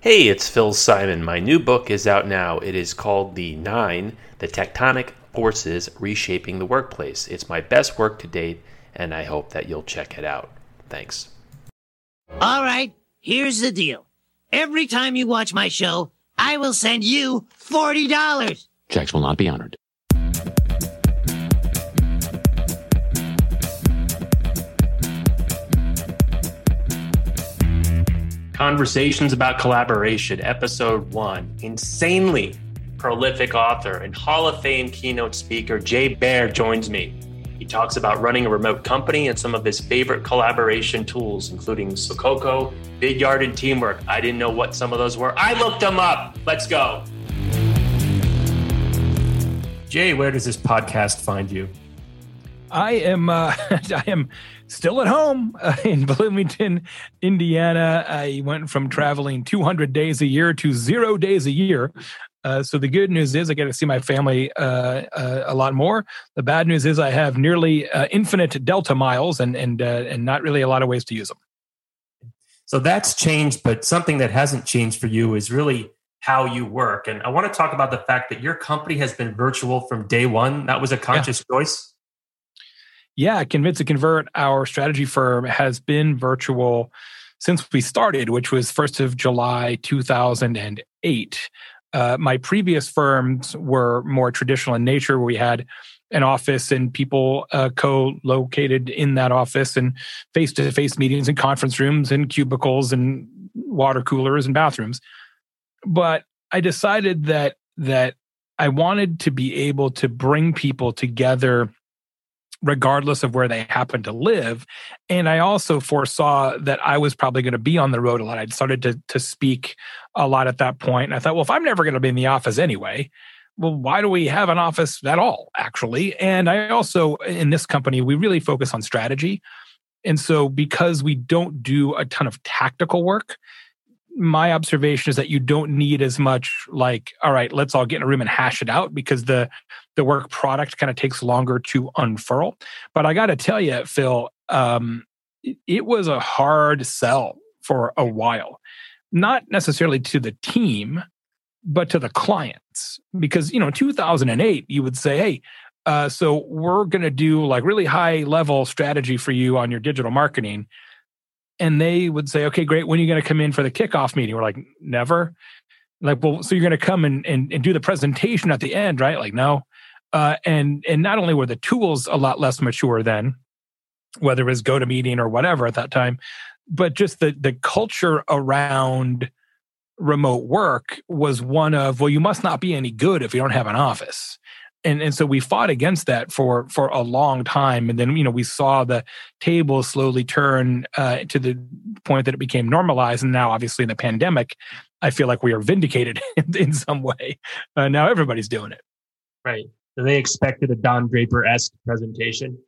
Hey, it's Phil Simon. My new book is out now. It is called The Nine The Tectonic Forces Reshaping the Workplace. It's my best work to date, and I hope that you'll check it out. Thanks. All right, here's the deal. Every time you watch my show, I will send you $40. Checks will not be honored. Conversations about Collaboration, Episode 1. Insanely prolific author and Hall of Fame keynote speaker Jay Baer joins me. He talks about running a remote company and some of his favorite collaboration tools, including Sococo, Vidyard, and Teamwork. I didn't know what some of those were. I looked them up. Let's go. Jay, where does this podcast find you? I am uh, I am still at home uh, in Bloomington, Indiana. I went from traveling 200 days a year to zero days a year. Uh, so the good news is I get to see my family uh, uh, a lot more. The bad news is I have nearly uh, infinite Delta miles and and and not really a lot of ways to use them. So that's changed, but something that hasn't changed for you is really how you work. And I want to talk about the fact that your company has been virtual from day one. That was a conscious yeah. choice. Yeah, Convince & Convert, our strategy firm, has been virtual since we started, which was 1st of July 2008. Uh, my previous firms were more traditional in nature, we had an office and people uh, co-located in that office and face-to-face meetings and conference rooms and cubicles and water coolers and bathrooms but i decided that that i wanted to be able to bring people together regardless of where they happen to live. And I also foresaw that I was probably going to be on the road a lot. I'd started to, to speak a lot at that point. And I thought, well, if I'm never going to be in the office anyway, well, why do we have an office at all, actually? And I also, in this company, we really focus on strategy. And so, because we don't do a ton of tactical work, my observation is that you don't need as much like all right let's all get in a room and hash it out because the the work product kind of takes longer to unfurl. But i got to tell you phil um, it was a hard sell for a while. Not necessarily to the team but to the clients. Because you know 2008 you would say hey uh, so we're going to do like really high level strategy for you on your digital marketing and they would say, okay, great. When are you going to come in for the kickoff meeting? We're like, never. Like, well, so you're going to come and, and, and do the presentation at the end, right? Like, no. Uh, and and not only were the tools a lot less mature then, whether it was GoToMeeting or whatever at that time, but just the the culture around remote work was one of well, you must not be any good if you don't have an office and and so we fought against that for for a long time. And then you know we saw the table slowly turn uh, to the point that it became normalized. And now obviously in the pandemic i feel like we are vindicated in, in some way. Uh, now everybody's doing it. Right. So they expected a don draper-esque presentation.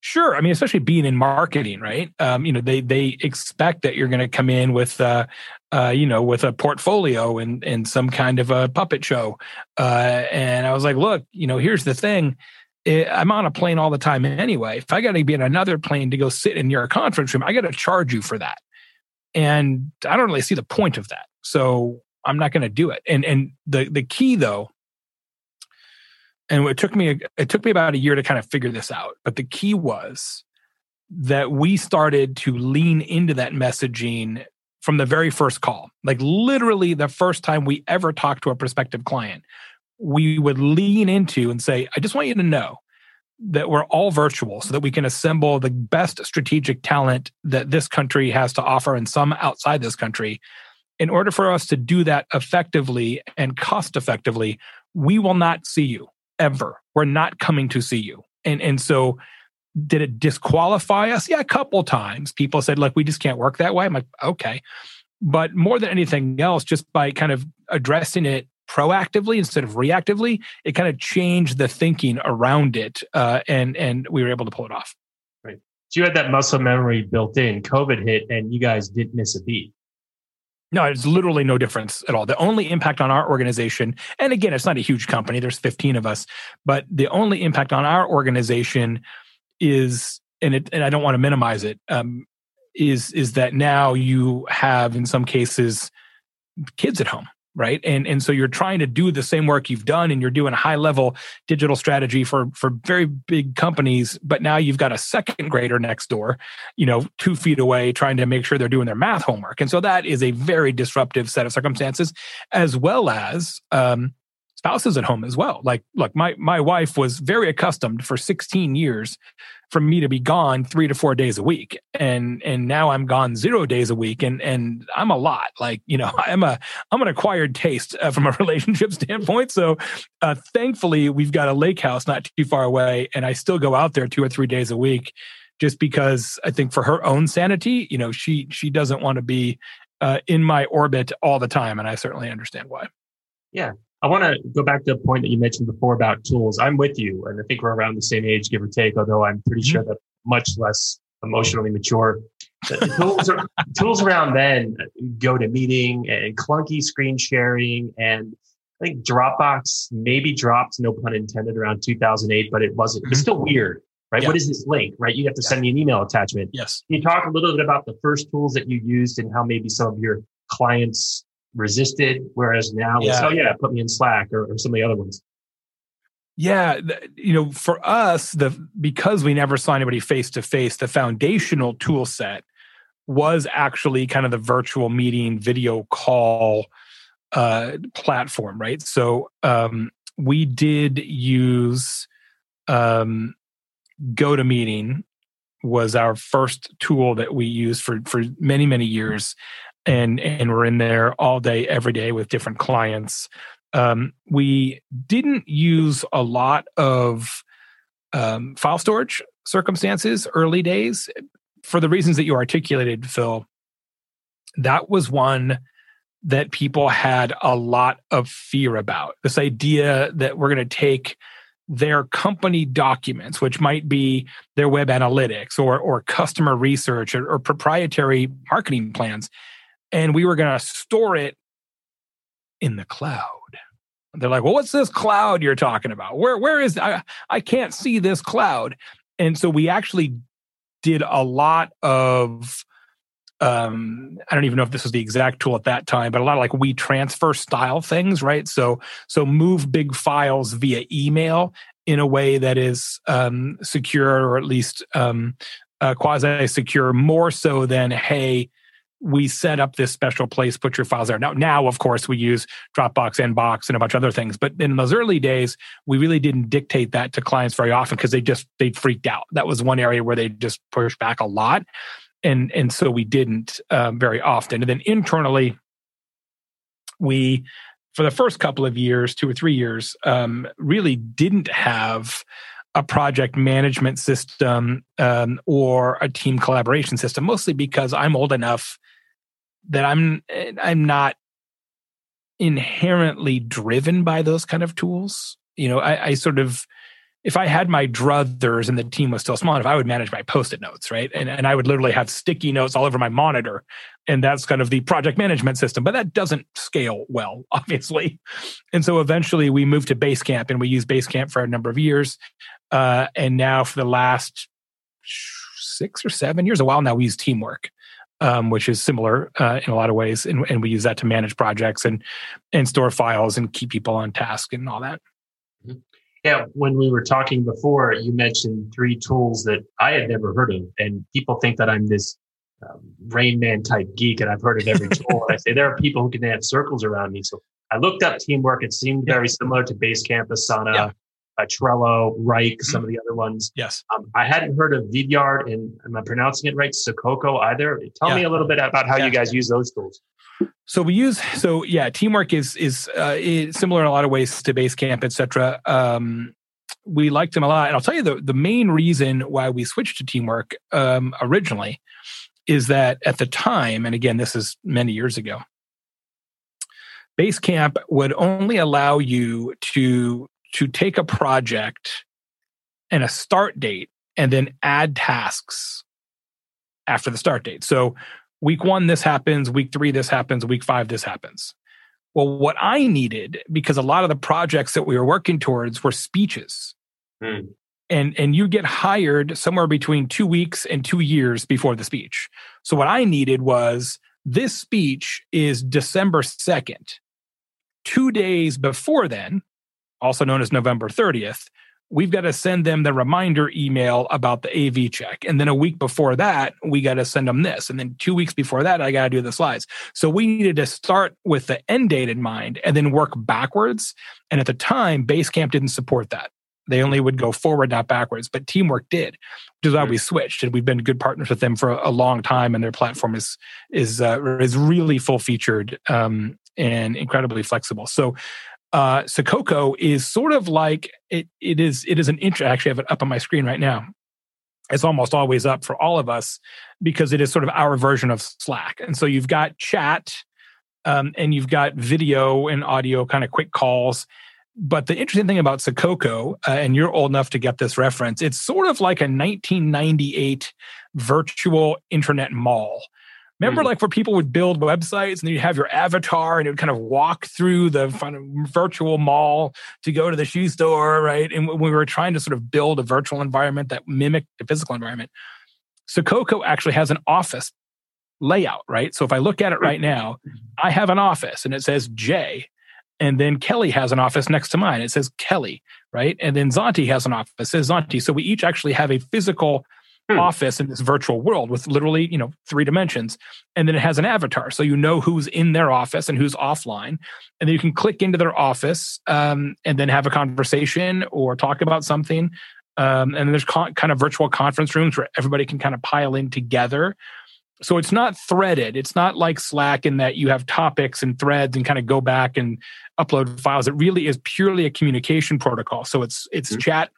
Sure. I mean, especially being in marketing, right? Um, you know, they they expect that you're going to come in with, uh, uh, you know, with a portfolio and and some kind of a puppet show. Uh, and I was like, look, you know, here's the thing. I'm on a plane all the time anyway. If I got to be in another plane to go sit in your conference room, I got to charge you for that. And I don't really see the point of that. So I'm not going to do it. And and the the key though and it took me it took me about a year to kind of figure this out but the key was that we started to lean into that messaging from the very first call like literally the first time we ever talked to a prospective client we would lean into and say i just want you to know that we're all virtual so that we can assemble the best strategic talent that this country has to offer and some outside this country in order for us to do that effectively and cost effectively we will not see you ever. We're not coming to see you. And and so did it disqualify us? Yeah, a couple times. People said, look, we just can't work that way. I'm like, okay. But more than anything else, just by kind of addressing it proactively instead of reactively, it kind of changed the thinking around it. Uh, and and we were able to pull it off. Right. So you had that muscle memory built in. COVID hit and you guys didn't miss a beat. No, it's literally no difference at all. The only impact on our organization, and again, it's not a huge company, there's 15 of us, but the only impact on our organization is, and it, and I don't want to minimize it, um, is is that now you have in some cases kids at home right? And and so you're trying to do the same work you've done and you're doing a high level digital strategy for for very big companies but now you've got a second grader next door you know 2 feet away trying to make sure they're doing their math homework. And so that is a very disruptive set of circumstances as well as um, spouses at home as well. Like, look, my my wife was very accustomed for 16 years for me to be gone three to four days a week, and and now I'm gone zero days a week, and and I'm a lot. Like, you know, I'm a I'm an acquired taste uh, from a relationship standpoint. So, uh, thankfully, we've got a lake house not too far away, and I still go out there two or three days a week, just because I think for her own sanity, you know, she she doesn't want to be uh, in my orbit all the time, and I certainly understand why. Yeah, I want to go back to the point that you mentioned before about tools. I'm with you, and I think we're around the same age, give or take. Although I'm pretty mm-hmm. sure that much less emotionally mature. tools, are, tools around then meeting and clunky screen sharing, and I think Dropbox maybe dropped, no pun intended, around 2008, but it wasn't. Mm-hmm. It's still weird, right? Yeah. What is this link, right? You have to yeah. send me an email attachment. Yes. Can you talk a little bit about the first tools that you used and how maybe some of your clients resisted. Whereas now yeah. it's, oh yeah, put me in Slack or, or some of the other ones. Yeah, you know, for us, the because we never saw anybody face to face, the foundational tool set was actually kind of the virtual meeting video call uh, platform, right? So um, we did use um, GoToMeeting was our first tool that we used for for many many years and and we're in there all day every day with different clients. Um, we didn't use a lot of um, file storage circumstances early days for the reasons that you articulated phil. That was one that people had a lot of fear about. This idea that we're going to take their company documents, which might be their web analytics or, or customer research or, or proprietary marketing plans, and we were going to store it in the cloud. They're like, "Well, what's this cloud you're talking about? Where where is I I can't see this cloud." And so we actually did a lot of um i don't even know if this was the exact tool at that time but a lot of like WeTransfer style things right so so move big files via email in a way that is um secure or at least um uh, quasi secure more so than hey we set up this special place, put your files there. Now, now, of course, we use Dropbox, Inbox, and a bunch of other things. But in those early days, we really didn't dictate that to clients very often because they just they freaked out. That was one area where they just pushed back a lot, and and so we didn't um, very often. And then internally, we for the first couple of years, two or three years, um, really didn't have a project management system um, or a team collaboration system, mostly because I'm old enough that I'm I'm not inherently driven by those kind of tools. You know, I, I sort of if I had my druthers and the team was still small enough, I would manage my post-it notes, right? And and I would literally have sticky notes all over my monitor. And that's kind of the project management system. But that doesn't scale well, obviously. And so eventually we moved to Basecamp and we used Basecamp for a number of years. Uh, and now for the last six or seven years, a while now, we use Teamwork um, which is similar uh, in a lot of ways, and, and, we use that to manage projects and and store files and keep people on task and all that. Mm-hmm. Yeah, when we were talking before, you mentioned three tools that I had never heard of, and people think that I'm this um, Rain Man type geek, and I've heard of every tool. And I say there are people who can have circles around me, so I looked up Teamwork. It seemed very similar to Basecamp, Asana. Yeah uh, Trello, Wrike, some of the other ones. Yes. Um, I hadn't heard of Vidyard and am I pronouncing it right? Sococo either. Tell yeah. me a little bit about how yeah. you guys use those tools. So we use so yeah, teamwork is is, uh, is similar in a lot of ways to Basecamp, etc. Um, we liked them a lot, and I'll tell you the the main reason why we switched to teamwork um, originally is that at the time, and again, this is many years ago, Basecamp would only allow you to to take a project and a start date and then add tasks after the start date. So week one, this happens. Week three, this happens. Week five, this happens. Well, what I needed, because a lot of the projects that we were working towards were speeches. Hmm. And, and you get hired somewhere between two weeks and two years before the speech. So what I needed was This speech is December 2nd. Two days before then, also known as November 30th, we've got to send them the reminder email about the AV check. And then a week before that, we got to send them this. And then two weeks before that, I got to do the slides. So we needed to start with the end date in mind and then work backwards. And at the time, Basecamp didn't support that. They only would go forward, not backwards. But Teamwork did, which is why we switched. And we've been good partners with them for a long time. And their platform is is uh, is really full featured um, and incredibly flexible. So uh, is sort of like it. It is. It is an intro. Actually, I have it up on my screen right now. It's almost always up for all of us because it is sort of our version of Slack. And so you've got chat, um, and you've got video and audio, kind of quick calls. But the interesting thing about Sococo, uh, and you're old enough to get this reference, it's sort of like a 1998 virtual internet mall Remember, mm like where people would build websites and you have your avatar and it would kind of walk through the virtual mall to go to the shoe store, right? And we were trying to sort of build a virtual environment that mimicked the physical environment. Sococo actually has an office layout, right? So if I look at it right now, I have an office and it says Jay. And then Kelly has an office next to mine. It says Kelly, right? And then Zonti has an office, it says Zonti. So we each actually have a physical hmm. office in this virtual world with literally, you know, three dimensions. And then it has an avatar. So you know who's in their office and who's offline. And then you can click into their office um, and then have a conversation or talk about something. Um, and there's con- kind of virtual conference rooms where everybody can kind of pile in together. So it's not threaded. It's not like Slack in that you have topics and threads and kind of go back and upload files. It really is purely a communication protocol. So it's it's mm-hmm. chat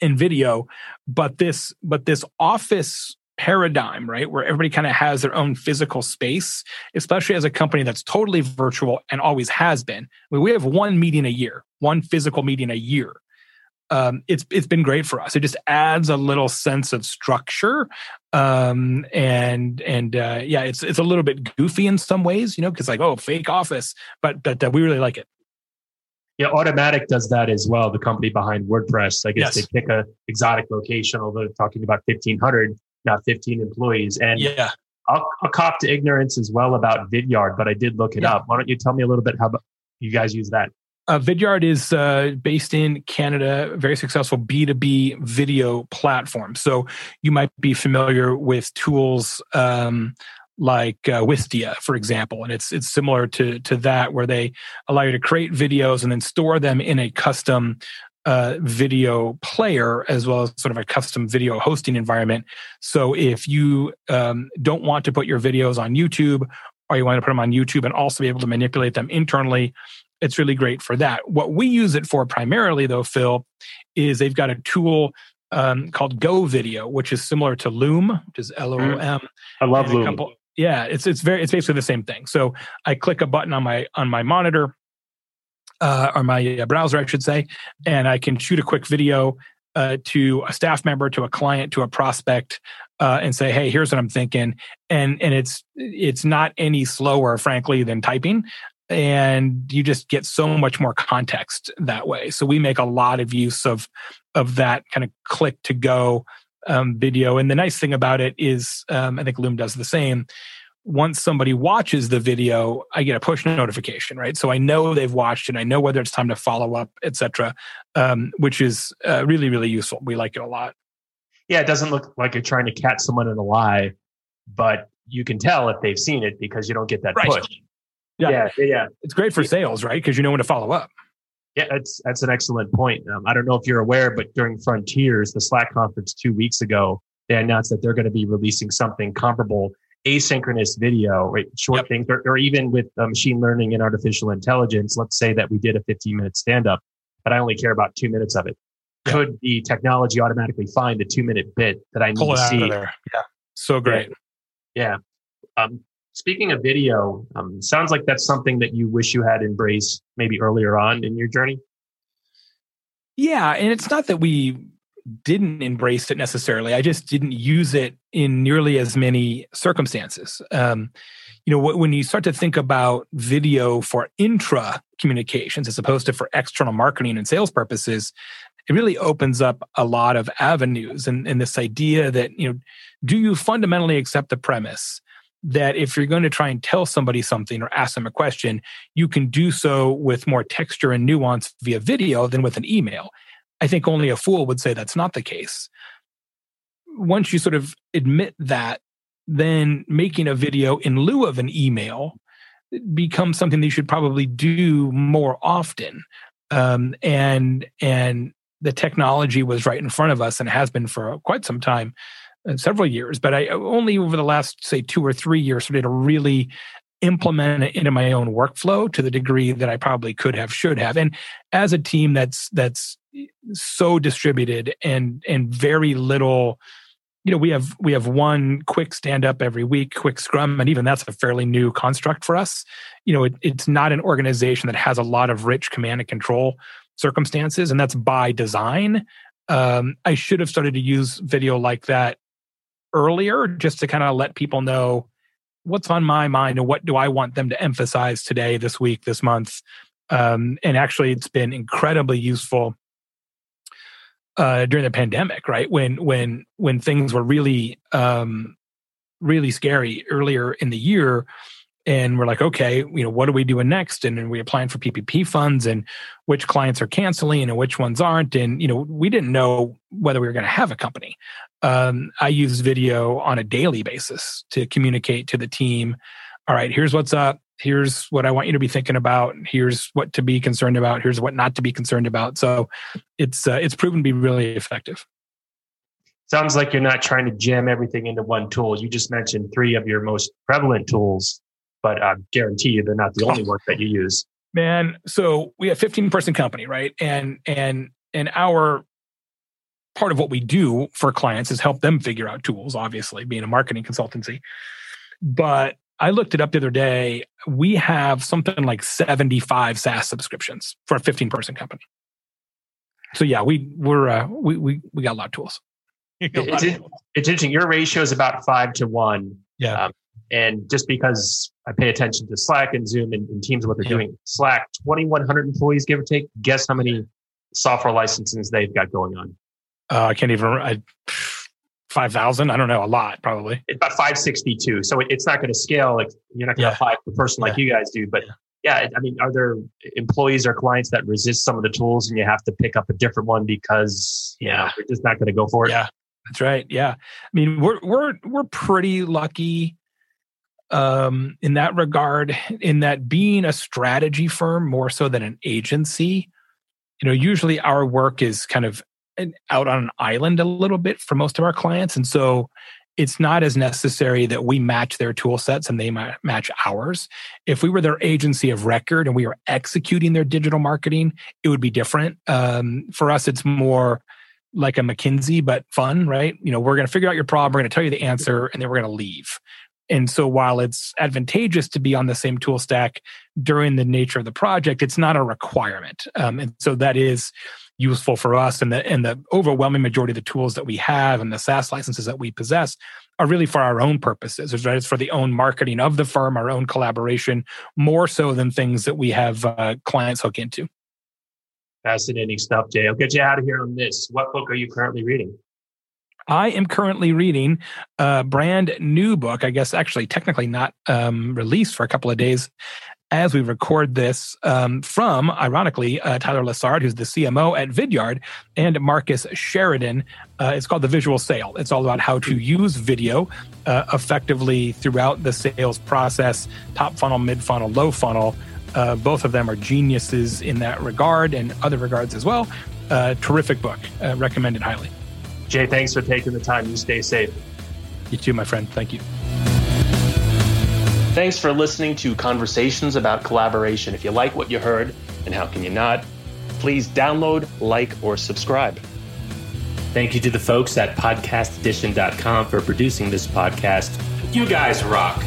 and video but this but this office paradigm right where everybody kind of has their own physical space especially as a company that's totally virtual and always has been I mean, we have one meeting a year one physical meeting a year um, it's it's been great for us. It just adds a little sense of structure, um, and and uh, yeah, it's it's a little bit goofy in some ways, you know, because like oh, fake office, but but uh, we really like it. Yeah, Automattic does that as well. The company behind WordPress. I guess yes. they pick a exotic location, although talking about fifteen hundred, not fifteen employees. And yeah, I'll, I'll cop to ignorance as well about Vidyard, but I did look it yeah. up. Why don't you tell me a little bit how you guys use that? Uh, Vidyard is uh, based in Canada, very successful B2B video platform. So you might be familiar with tools um, like uh, Wistia, for example, and it's it's similar to to that where they allow you to create videos and then store them in a custom uh, video player as well as sort of a custom video hosting environment. So if you um, don't want to put your videos on YouTube or you want to put them on YouTube and also be able to manipulate them internally, it's really great for that. What we use it for primarily, though, Phil, is they've got a tool um, called Go Video, which is similar to Loom, which is L O M. I love Loom. Couple, yeah, it's it's very it's basically the same thing. So I click a button on my on my monitor uh, or my uh, browser, I should say, and I can shoot a quick video uh, to a staff member, to a client, to a prospect, uh, and say, "Hey, here's what I'm thinking," and and it's it's not any slower, frankly, than typing, and you just get so much more context that way. So we make a lot of use of of that kind of click to go um, video. And the nice thing about it is, um, I think Loom does the same. Once somebody watches the video, I get a push notification, right? So I know they've watched it. I know whether it's time to follow up, etc., um, which is uh, really, really useful. We like it a lot. Yeah, it doesn't look like you're trying to catch someone in a lie, but you can tell if they've seen it because you don't get that right. push. Yeah. yeah, yeah, It's great for sales, right? Because you know when to follow up. Yeah, that's that's an excellent point. Um, I don't know if you're aware, but during Frontiers, the Slack conference two weeks ago, they announced that they're going to be releasing something comparable, asynchronous video, right? Short yep. things, or, or, even with uh, machine learning and artificial intelligence. Let's say that we did a 15 minute stand up, but I only care about two minutes of it. Yep. Could the technology automatically find the two minute bit that I need Pull to see? Yeah, so great. Yeah. yeah. Um, Speaking of video, um, sounds like that's something that you wish you had embraced maybe earlier on in your journey. Yeah, and it's not that we didn't embrace it necessarily. I just didn't use it in nearly as many circumstances. Um, you know, when you start to think about video for intra communications as opposed to for external marketing and sales purposes, it really opens up a lot of avenues and, and this idea that, you know, do you fundamentally accept the premise that if you're going to try and tell somebody something or ask them a question, you can do so with more texture and nuance via video than with an email. I think only a fool would say that's not the case. Once you sort of admit that, then making a video in lieu of an email becomes something that you should probably do more often. Um, and and the technology was right in front of us and has been for quite some time, Uh, several years. But I uh, only over the last say two or three years started to really implement it into my own workflow to the degree that I probably could have, should have. And as a team that's that's eh, so distributed and and very little you know we have we have one quick stand up every week quick scrum and even that's a fairly new construct for us you know it, it's not an organization that has a lot of rich command and control circumstances and that's by design um, i should have started to use video like that earlier just to kind of let people know what's on my mind and what do i want them to emphasize today this week this month um, and actually it's been incredibly useful uh, during the pandemic, right? When when when things were really um, really scary earlier in the year, and we're like, okay, you know, what are we doing next? And then we applying for PPP funds, and which clients are canceling and which ones aren't, and you know, we didn't know whether we were going to have a company. Um, I use video on a daily basis to communicate to the team. All right, here's what's up here's what I want you to be thinking about. Here's what to be concerned about. Here's what not to be concerned about. So it's uh, it's proven to be really effective. Sounds like you're not trying to jam everything into one tool. You just mentioned three of your most prevalent tools, but I guarantee you they're not the only work that you use. Man, so we have 15 person company, right? And and and our part of what we do for clients is help them figure out tools, obviously, being a marketing consultancy. But I looked it up the other day. We have something like 75 SaaS subscriptions for a 15 person company. So yeah, we we're uh, we we we got a lot of tools. It's, of tools. it's interesting. Your ratio is about five to one. Yeah. Um, and just because I pay attention to Slack and Zoom and, and Teams, what they're yeah. doing, Slack, 2,100 employees, give or take. Guess how many software licenses they've got going on? Uh, I can't even. I, five thousand. I don't know, a lot probably. It's about five sixty two. So it, it's not going to scale. Like you're not going to yeah. apply per person like yeah. you guys do. But yeah. yeah, I mean, are there employees or clients that resist some of the tools, and you have to pick up a different one because yeah, you know, they're just not going to go for it? Yeah, that's right. Yeah, I mean, we're we're we're pretty lucky um in that regard in that being a strategy firm more so than an agency you know usually our work is kind of out on an island a little bit for most of our clients. And so it's not as necessary that we match their tool sets and they match ours. If we were their agency of record and we were executing their digital marketing, it would be different. Um, for us, it's more like a McKinsey, but fun, right? You know, we're going to figure out your problem, we're going to tell you the answer, and then we're going to leave. And so while it's advantageous to be on the same tool stack during the nature of the project, it's not a requirement. Um, and so that is useful for us and the and the overwhelming majority of the tools that we have and the SaaS licenses that we possess are really for our own purposes. Right? It's for the own marketing of the firm, our own collaboration, more so than things that we have uh, clients hook into. Fascinating stuff, Jay. I'll get you out of here on this. What book are you currently reading? I am currently reading a brand new book, I guess actually technically not um, released for a couple of days as we record this um, from, ironically, uh, Tyler Lessard, who's the CMO at Vidyard, and Marcus Sheridan. Uh, it's called The Visual Sale. It's all about how to use video uh, effectively throughout the sales process top funnel, mid funnel, low funnel. Uh, both of them are geniuses in that regard and other regards as well. Uh, terrific book. Uh, recommended highly. Jay, thanks for taking the time. You stay safe. You too, my friend. Thank you. Thanks for listening to Conversations about Collaboration. If you like what you heard, and how can you not, please download, like, or subscribe. Thank you to the folks at podcastedition.com for producing this podcast. You guys rock.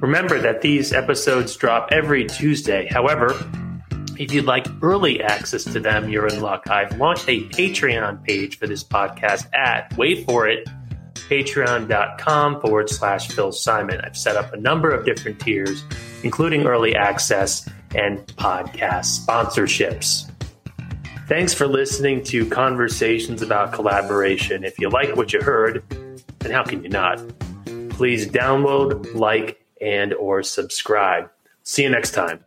Remember that these episodes drop every Tuesday. However, if you'd like early access to them, you're in luck. I've launched a Patreon page for this podcast at, wait for it, patreon.com forward slash Phil Simon. I've set up a number of different tiers, including early access and podcast sponsorships. Thanks for listening to Conversations about Collaboration. If you like what you heard, and how can you not? Please download, like, and or subscribe. See you next time.